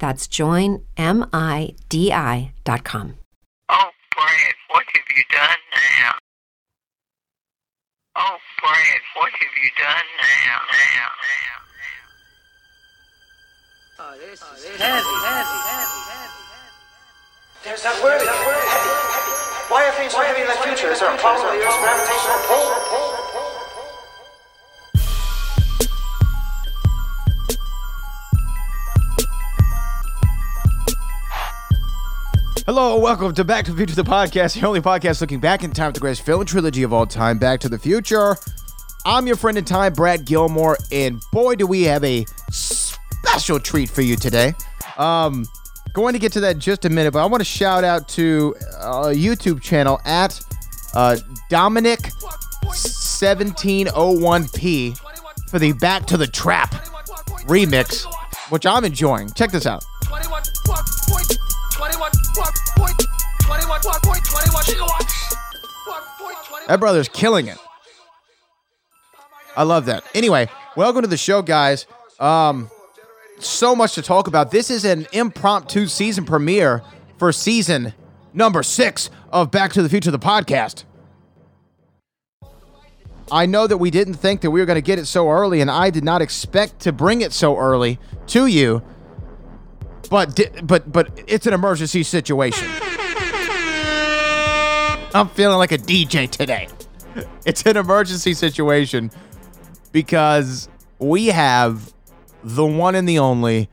That's joinmidi.com. Oh, Brad, what have you done now? Oh, Brad, what have you done now? Now, now, Oh, this is heavy, heavy, heavy, heavy. There's that word again. Why are things so heavy in the future? Is there a problem with the Earth's gravitational pull? Hello, welcome to Back to the Future, the podcast, the only podcast looking back in time at the greatest film trilogy of all time, Back to the Future. I'm your friend in time, Brad Gilmore, and boy, do we have a special treat for you today. Um, going to get to that just a minute, but I want to shout out to a YouTube channel at uh, Dominic 1701p for the Back to the Trap remix, which I'm enjoying. Check this out. That brother's killing it. I love that. Anyway, welcome to the show, guys. Um, so much to talk about. This is an impromptu season premiere for season number six of Back to the Future, the podcast. I know that we didn't think that we were going to get it so early, and I did not expect to bring it so early to you. But but but it's an emergency situation. I'm feeling like a DJ today. It's an emergency situation because we have the one and the only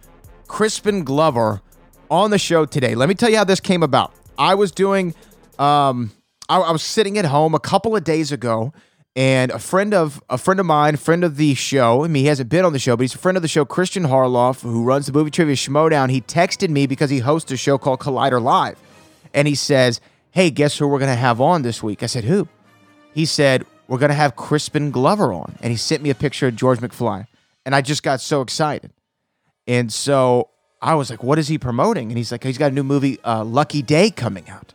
Crispin Glover on the show today. Let me tell you how this came about. I was doing, um, I, I was sitting at home a couple of days ago, and a friend of a friend of mine, friend of the show. I mean, he hasn't been on the show, but he's a friend of the show, Christian Harloff, who runs the movie trivia Schmoedown. He texted me because he hosts a show called Collider Live, and he says, "Hey, guess who we're gonna have on this week?" I said, "Who?" He said, "We're gonna have Crispin Glover on," and he sent me a picture of George McFly, and I just got so excited. And so I was like, "What is he promoting?" And he's like, "He's got a new movie, uh, Lucky Day, coming out."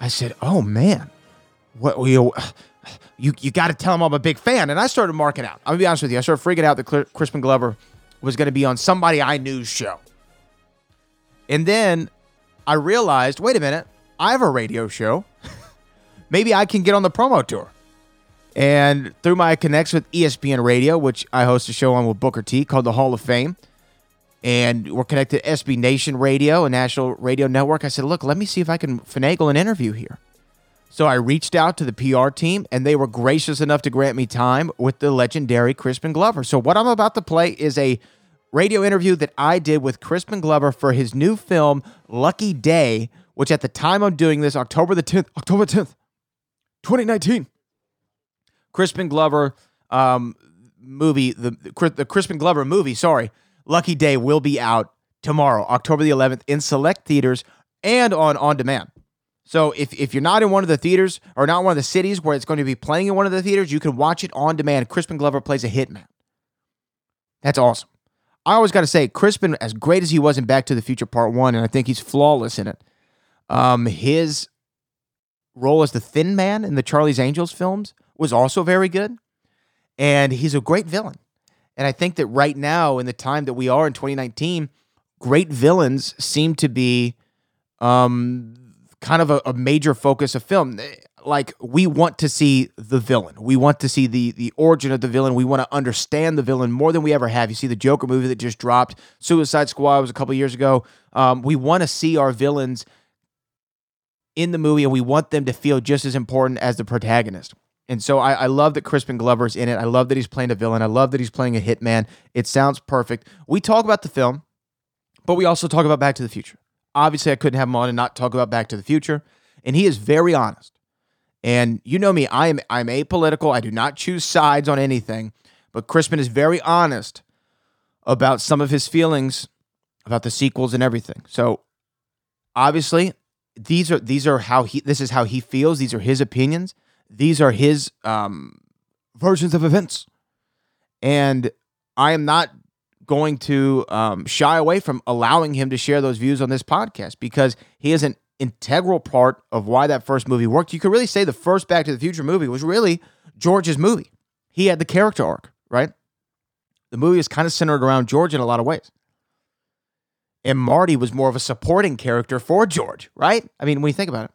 I said, "Oh man, what you you you got to tell him I'm a big fan." And I started marking out. I'm gonna be honest with you. I started freaking out that Crispin Glover was going to be on somebody I knew's show. And then I realized, wait a minute, I have a radio show. Maybe I can get on the promo tour. And through my connects with ESPN Radio, which I host a show on with Booker T called the Hall of Fame, and we're connected to SB Nation Radio, a national radio network. I said, look, let me see if I can finagle an interview here. So I reached out to the PR team, and they were gracious enough to grant me time with the legendary Crispin Glover. So what I'm about to play is a radio interview that I did with Crispin Glover for his new film Lucky Day, which at the time I'm doing this, October the 10th, October 10th, 2019. Crispin Glover um, movie, the the Crispin Glover movie, sorry, Lucky Day will be out tomorrow, October the 11th, in select theaters and on on demand. So if, if you're not in one of the theaters or not one of the cities where it's going to be playing in one of the theaters, you can watch it on demand. Crispin Glover plays a hitman. That's awesome. I always got to say, Crispin, as great as he was in Back to the Future Part One, and I think he's flawless in it. Um, his role as the Thin Man in the Charlie's Angels films was also very good, and he's a great villain. And I think that right now, in the time that we are in 2019, great villains seem to be um, kind of a, a major focus of film. Like we want to see the villain. We want to see the the origin of the villain. We want to understand the villain more than we ever have. You see the Joker movie that just dropped. Suicide Squad was a couple years ago. Um, we want to see our villains in the movie and we want them to feel just as important as the protagonist. And so I, I love that Crispin Glover's in it. I love that he's playing a villain. I love that he's playing a hitman. It sounds perfect. We talk about the film, but we also talk about Back to the Future. Obviously, I couldn't have him on and not talk about Back to the Future. And he is very honest. And you know me, I am I'm apolitical. I do not choose sides on anything. But Crispin is very honest about some of his feelings about the sequels and everything. So obviously, these are these are how he this is how he feels. These are his opinions. These are his um, versions of events, and I am not going to um, shy away from allowing him to share those views on this podcast because he is an integral part of why that first movie worked. You could really say the first Back to the Future movie was really George's movie. He had the character arc, right? The movie is kind of centered around George in a lot of ways. And Marty was more of a supporting character for George, right? I mean, when you think about it.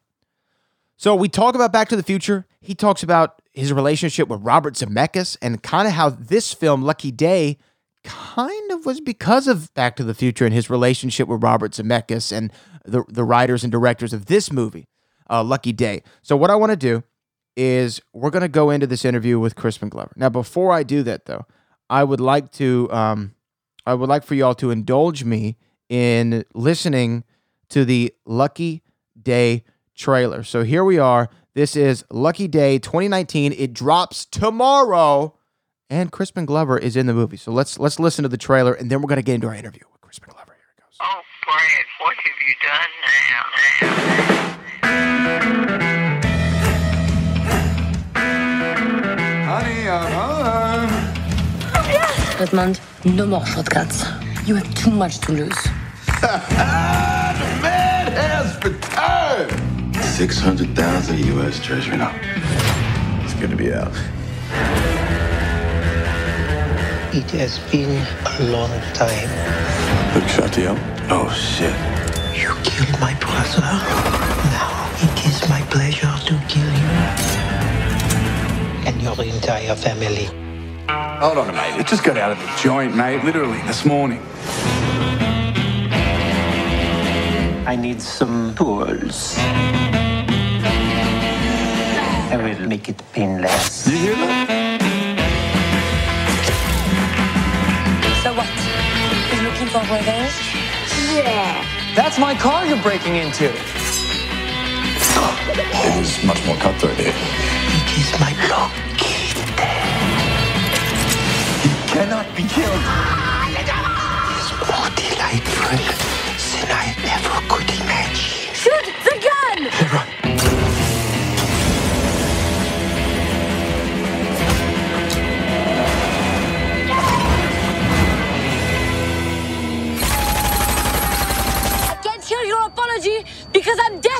So we talk about Back to the Future. He talks about his relationship with Robert Zemeckis and kind of how this film, Lucky Day, kind of was because of Back to the Future and his relationship with Robert Zemeckis and the, the writers and directors of this movie, uh, Lucky Day. So what I want to do is we're going to go into this interview with Crispin Glover. Now, before I do that, though, I would like to um, I would like for y'all to indulge me in listening to the Lucky Day trailer. So here we are. This is Lucky Day 2019. It drops tomorrow, and Crispin Glover is in the movie. So let's let's listen to the trailer, and then we're gonna get into our interview with Crispin Glover. Here it goes. Oh, Brad, what have you done now? now? Honey, I'm home. Redmond, no more shortcuts. You have too much to lose. Man has returned. 600,000 U.S. Treasury now. It's good to be out. It has been a long time. Look, shot you up. Oh, shit. You killed my brother. Now it is my pleasure to kill you. And your entire family. Hold on, mate. It just got out of the joint, mate. Literally this morning. I need some tools. I will make it painless. You hear that? So what? He's looking for revenge? Yeah. That's my car you're breaking into. It was much more cutthroat here. It is my lucky Cannot be killed.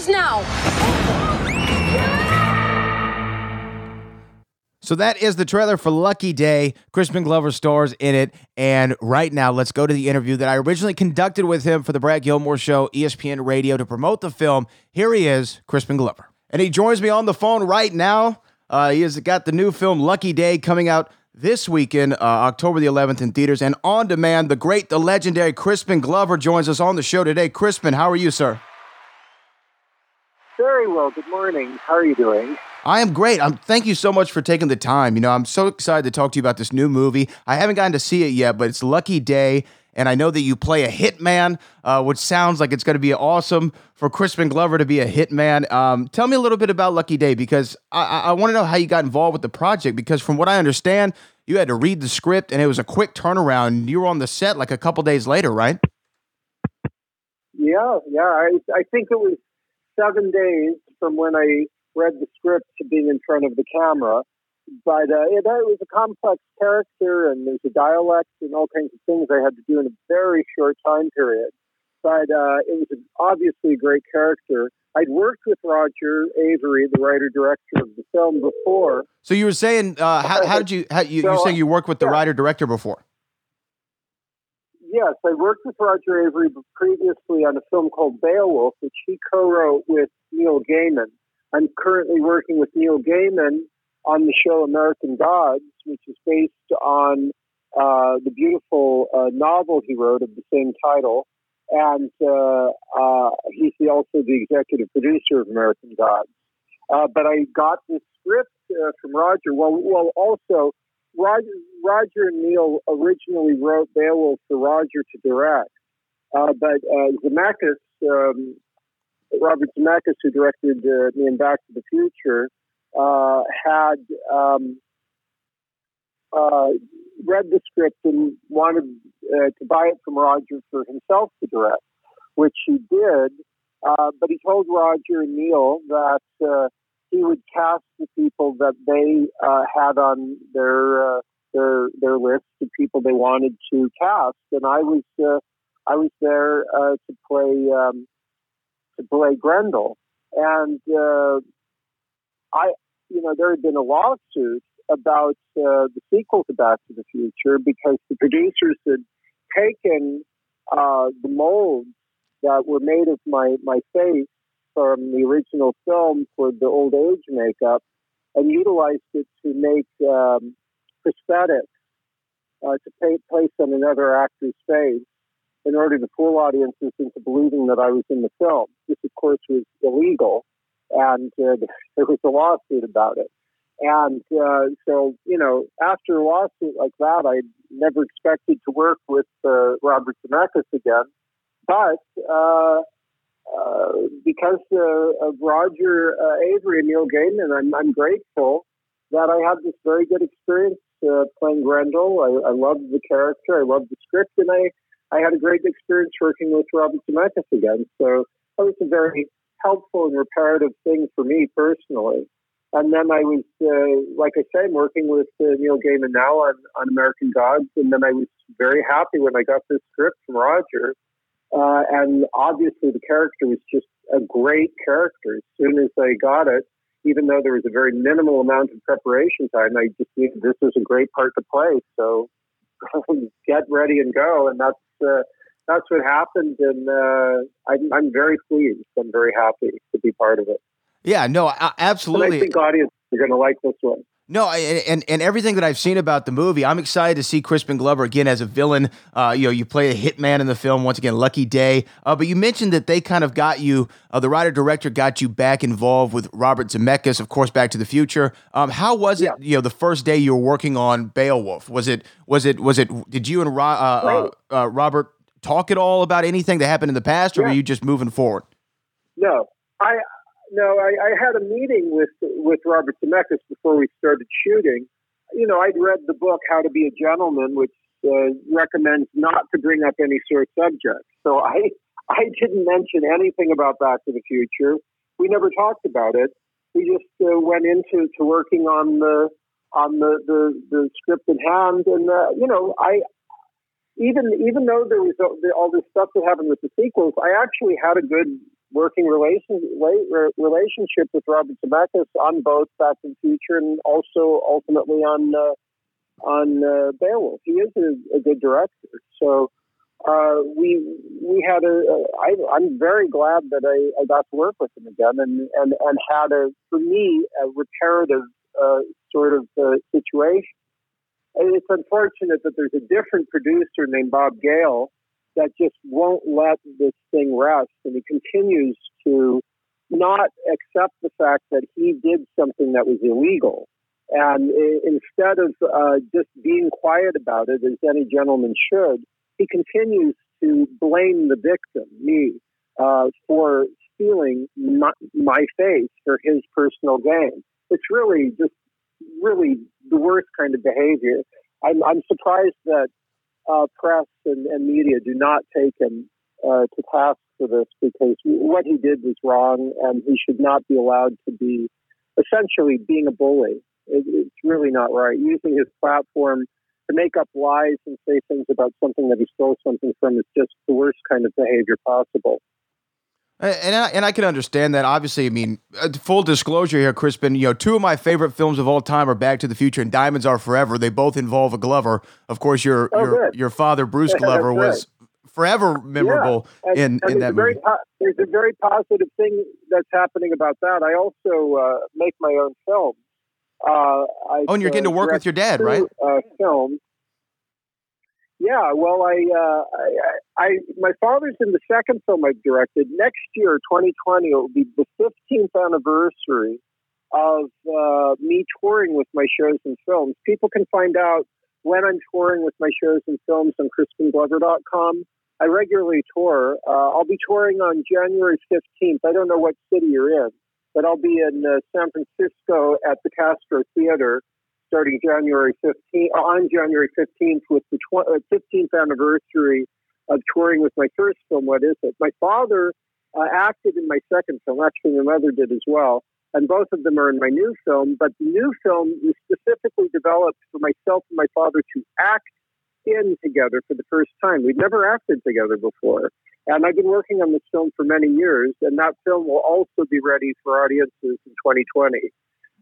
Now. So that is the trailer for Lucky Day. Crispin Glover stars in it. And right now, let's go to the interview that I originally conducted with him for the Brad Gilmore Show, ESPN Radio, to promote the film. Here he is, Crispin Glover. And he joins me on the phone right now. Uh, he has got the new film Lucky Day coming out this weekend, uh, October the 11th in theaters and on demand. The great, the legendary Crispin Glover joins us on the show today. Crispin, how are you, sir? Very well. Good morning. How are you doing? I am great. I'm thank you so much for taking the time. You know, I'm so excited to talk to you about this new movie. I haven't gotten to see it yet, but it's Lucky Day, and I know that you play a hitman, uh, which sounds like it's going to be awesome for Crispin Glover to be a hitman. Um, tell me a little bit about Lucky Day because I, I, I want to know how you got involved with the project. Because from what I understand, you had to read the script, and it was a quick turnaround. You were on the set like a couple days later, right? Yeah, yeah. I I think it was seven days from when I read the script to being in front of the camera. But uh, it, it was a complex character, and there's a dialect and all kinds of things I had to do in a very short time period. But uh, it was obviously a great character. I'd worked with Roger Avary, the writer director of the film, before. So you were saying, uh, how, how did you? How, you So, you're saying you worked with the yeah. writer director before? Yes, I worked with Roger Avary previously on a film called Beowulf, which he co-wrote with Neil Gaiman. I'm currently working with Neil Gaiman on the show American Gods, which is based on uh, the beautiful uh, novel he wrote of the same title. and uh, uh, he's also the executive producer of American Gods. Uh, but I got the script uh, from Roger. Well, well, also Roger, Roger and Neil originally wrote Beowulf for Roger to direct, uh, but uh, Zemeckis, um, Robert Zemeckis, who directed uh, me in Back to the Future, uh, had um, uh, read the script and wanted uh, to buy it from Roger for himself to direct, which he did. But he told Roger and Neil that he would cast the people that they uh, had on their uh, their their list, the people they wanted to cast, and I was uh, I was there uh, to play um, to play Grendel, and uh, I you know there had been a lawsuit about uh, the sequel to Back to the Future because the producers had taken uh, the molds that were made of my my face from the original film for the old age makeup and utilized it to make um, prosthetics uh, to pay, place on another actor's face in order to fool audiences into believing that I was in the film. This, of course, was illegal, and uh, there was a lawsuit about it. And uh, so, you know, after a lawsuit like that, I never expected to work with uh, Robert Zemeckis again. But uh, because uh, of Roger uh, Avary and Neil Gaiman, I'm, I'm grateful that I had this very good experience uh, playing Grendel. I, I loved the character, I loved the script, and I, I had a great experience working with Robert Zemeckis again. So that was a very helpful and reparative thing for me personally. And then I was, uh, like I say, working with Neil Gaiman now on, on American Gods. And then I was very happy when I got this script from Roger. Uh, and obviously, the character was just a great character. As soon as I got it, even though there was a very minimal amount of preparation time, I just knew this was a great part to play. So get ready and go. And that's, uh, that's what happened. And uh, I'm, I'm very pleased. I'm very happy to be part of it. Yeah, no, absolutely. And I think audiences are going to like this one. No, and, and everything that I've seen about the movie, I'm excited to see Crispin Glover again as a villain. Uh, you know, you play a hitman in the film once again, Lucky Day. Uh, but you mentioned that they kind of got you, uh, the writer director got you back involved with Robert Zemeckis, of course, Back to the Future. Um, how was it? Yeah. You know, the first day you were working on Beowulf, was it? Was it? Was it? Did you and Ro- uh, uh, uh, Robert talk at all about anything that happened in the past, or Yeah. were you just moving forward? No, I no, I, I had a meeting with with Robert Zemeckis before we started shooting. You know, I'd read the book How to Be a Gentleman, which uh, recommends not to bring up any sore subject. So I I didn't mention anything about Back to the Future. We never talked about it. We just uh, went into to working on the on the the, the script in hand, and uh, you know, I even even though there was all this stuff that happened with the sequels, I actually had a good working relation, relationship with Robert Zemeckis on both Back to the Future and also ultimately on uh, on uh, Beowulf. He is a, a good director, so uh, we we had a. I'm very glad that I, I got to work with him again and and and had a for me a reparative uh, sort of uh, situation. And it's unfortunate that there's a different producer named Bob Gale that just won't let this thing rest, and he continues to not accept the fact that he did something that was illegal. And instead of uh, just being quiet about it, as any gentleman should, he continues to blame the victim, me, uh, for stealing my, my face for his personal gain. It's really just really the worst kind of behavior. I'm, I'm surprised that uh, press and, and media do not take him uh, to task for this because what he did was wrong and he should not be allowed to be essentially being a bully. It, it's really not right. Using his platform to make up lies and say things about something that he stole something from is just the worst kind of behavior possible. And I, and I can understand that. Obviously, I mean, uh, full disclosure here, Crispin. You know, two of my favorite films of all time are Back to the Future and Diamonds Are Forever. They both involve a Glover. Of course, your Oh, your good. your father, Bruce Yeah, Glover, was forever memorable Yeah. And- in and in that movie. po- there's a very positive thing that's happening about that. I also uh, make my own films. Uh, I, Oh, and you're getting to work with your dad, right? Uh, films. Yeah, well, I, uh, I, I, my father's in the second film I've directed. Next year, 2020, it will be the 15th anniversary of uh, me touring with my shows and films. People can find out when I'm touring with my shows and films on CrispinGlover.com. I regularly tour. Uh, I'll be touring on January 15th. I don't know what city you're in, but I'll be in uh, San Francisco at the Castro Theater starting January 15th, uh, on January 15th with the tw- 15th uh, anniversary of touring with my first film, What Is It? My father uh, acted in my second film. Actually, my mother did as well and both of them are in my new film. But the new film was specifically developed for myself and my father to act in together for the first time. We'd never acted together before. And I've been working on this film for many years, and that film will also be ready for audiences in 2020.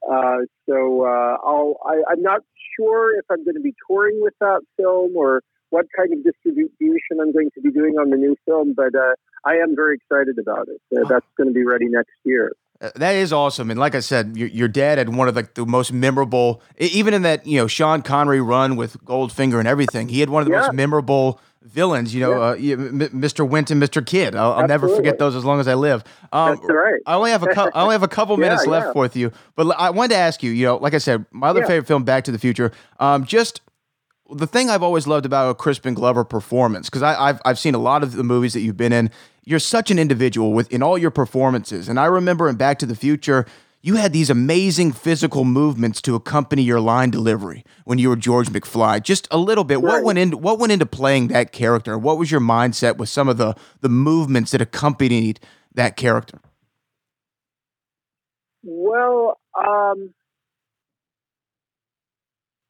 Uh, so uh, I'll, I, I'm not sure if I'm going to be touring with that film or what kind of distribution I'm going to be doing on the new film, but uh, I am very excited about it. Uh, that's going to be ready next year. Uh, that is awesome, and like I said, your, your dad had one of the, the, most memorable, even in that you know Sean Connery run with Goldfinger and everything. He had one of the yeah. most memorable villains. You know, yeah. uh, Mr. Winton, Mr. Kidd. I'll, I'll, never forget those as long as I live. Um, That's right. I only have a cu- I only have a couple minutes yeah, left with you, but I wanted to ask you. You know, like I said, my other favorite film, Back to the Future. Um, just the thing I've always loved about a Crispin Glover performance, because I've I've seen a lot of the movies that you've been in. You're such an individual with in all your performances, and I remember in Back to the Future, you had these amazing physical movements to accompany your line delivery when you were George McFly. Just a little bit. Right. What went into what went into playing that character? What was your mindset with some of the the movements that accompanied that character? Well, um,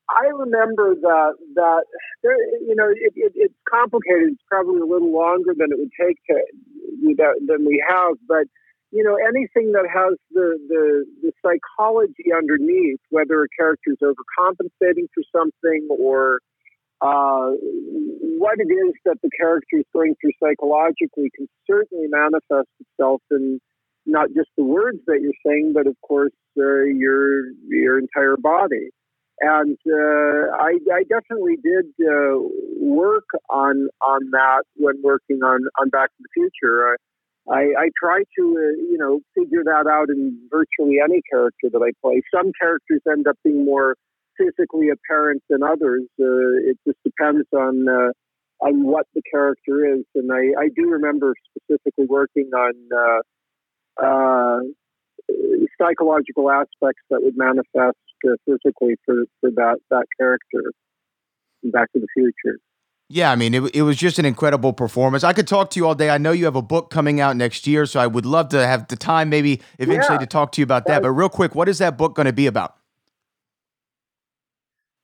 I remember that that you know it, it, it's complicated. It's probably a little longer than it would take to than we have, but you know anything that has the the, the psychology underneath, whether a character is overcompensating for something or uh, what it is that the character is going through psychologically, can certainly manifest itself in not just the words that you're saying, but of course uh, your your entire body and uh, I, I, definitely did uh, work on on that when working on on Back to the Future. I, I try to uh, you know figure that out in virtually any character that I play. Some characters end up being more physically apparent than others. Uh, it just depends on uh, on what the character is. And I, I do remember specifically working on uh, psychological aspects that would manifest uh, physically for, for that, that character in Back to the Future. Yeah, I mean, it, it was just an incredible performance. I could talk to you all day. I know you have a book coming out next year, so I would love to have the time maybe eventually yeah, to talk to you about that. But real quick, what is that book going to be about?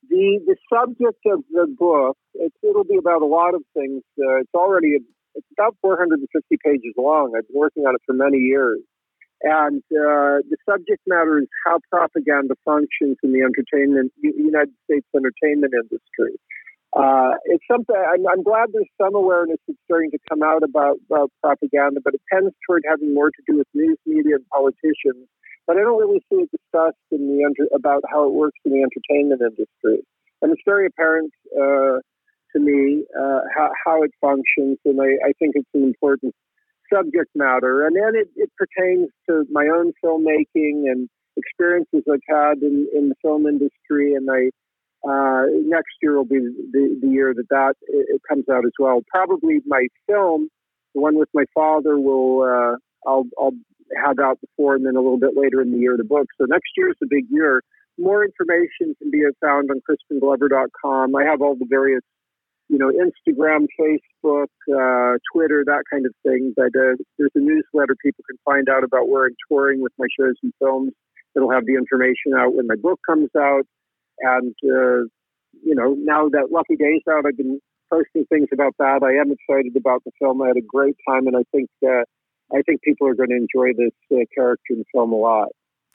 The the subject of the book, it, will be about a lot of things. Uh, it's already it's about 450 pages long. I've been working on it for many years. And uh, the subject matter is how propaganda functions in the entertainment, United States entertainment industry. Uh, it's something I'm, I'm, glad there's some awareness that's starting to come out about, about propaganda, but it tends toward having more to do with news media and politicians. But I don't really see it discussed in the under, about how it works in the entertainment industry. And it's very apparent uh, to me uh, how, how, it functions, and I, I think it's an important subject matter. And then it, it pertains to my own filmmaking and experiences I've had in, in the film industry. And I, uh, next year will be the, the year that that it, comes out as well. Probably my film, the one with my father, will uh, I'll, I'll have out before, and then a little bit later in the year the book. So next year is a big year. More information can be found on CrispinGlover.com. I have all the various you know, Instagram, Facebook, uh, Twitter, that kind of thing. But uh, there's a newsletter people can find out about where I'm touring with my shows and films. It'll have the information out when my book comes out. And, uh, you know, now that Lucky Day's out, I've been posting things about that. I am excited about the film. I had a great time, and I think uh, I think people are going to enjoy this uh, character in the film a lot.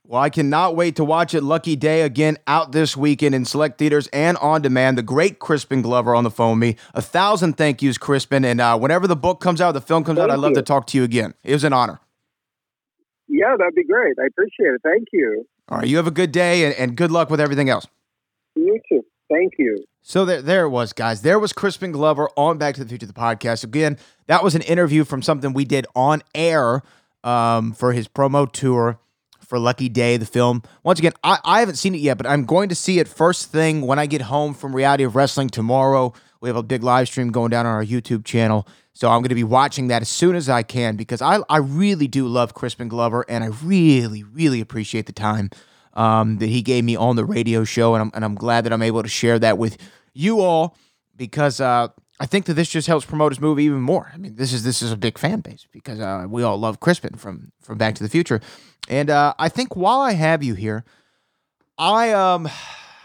Well, I cannot wait to watch it. Lucky Day again out this weekend in select theaters and on demand. The great Crispin Glover on the phone with me. A thousand thank yous, Crispin. And uh, whenever the book comes out, the film comes thank out, I'd love to talk to you again. It was an honor. Yeah, that'd be great. I appreciate it. Thank you. All right. You have a good day and, and good luck with everything else. You too. Thank you. So there, there it was, guys. There was Crispin Glover on Back to the Future, the podcast. Again, that was an interview from something we did on air um, for his promo tour for Lucky Day, the film. Once again, I, I haven't seen it yet, but I'm going to see it first thing when I get home from Reality of Wrestling tomorrow. We have a big live stream going down on our YouTube channel. So I'm going to be watching that as soon as I can because I, I really do love Crispin Glover and I really, really appreciate the time um, that he gave me on the radio show. And I'm, and I'm glad that I'm able to share that with you all because uh, I think that this just helps promote his movie even more. I mean, this is this is a big fan base because uh, we all love Crispin from from Back to the Future, and uh, I think while I have you here, I um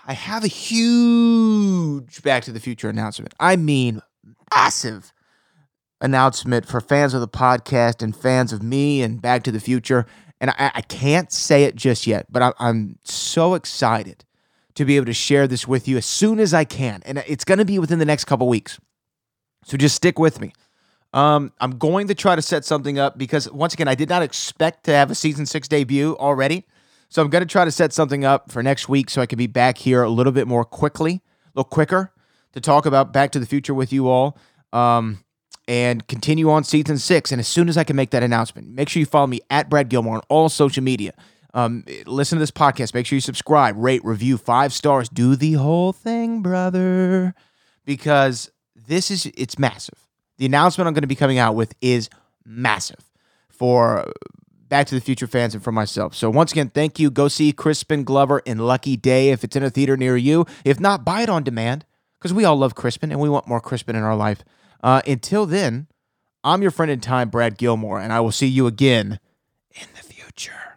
I have a huge Back to the Future announcement. I mean, massive announcement for fans of the podcast and fans of me and Back to the Future. And I, I can't say it just yet, but I, I'm so excited to be able to share this with you as soon as I can. And it's going to be within the next couple weeks. So just stick with me. Um, I'm going to try to set something up because, once again, I did not expect to have a season six debut already. So I'm going to try to set something up for next week so I can be back here a little bit more quickly, a little quicker to talk about Back to the Future with you all. Um, and continue on season six. And as soon as I can make that announcement, make sure you follow me at Brad Gilmore on all social media. Um, listen to this podcast. Make sure you subscribe, rate, review, five stars. Do the whole thing, brother, because this is it's massive. The announcement I'm going to be coming out with is massive for Back to the Future fans and for myself. So once again, thank you. Go see Crispin Glover in Lucky Day if it's in a theater near you. If not, buy it on demand because we all love Crispin and we want more Crispin in our life. Uh, until then, I'm your friend in time, Brad Gilmore, and I will see you again in the future.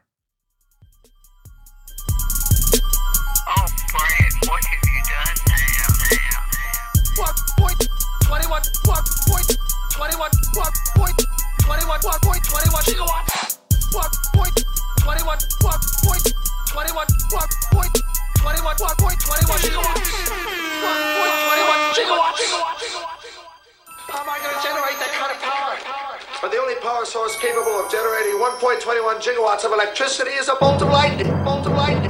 1.21 gigawatts of electricity is a bolt of lightning. Bolt of lightning.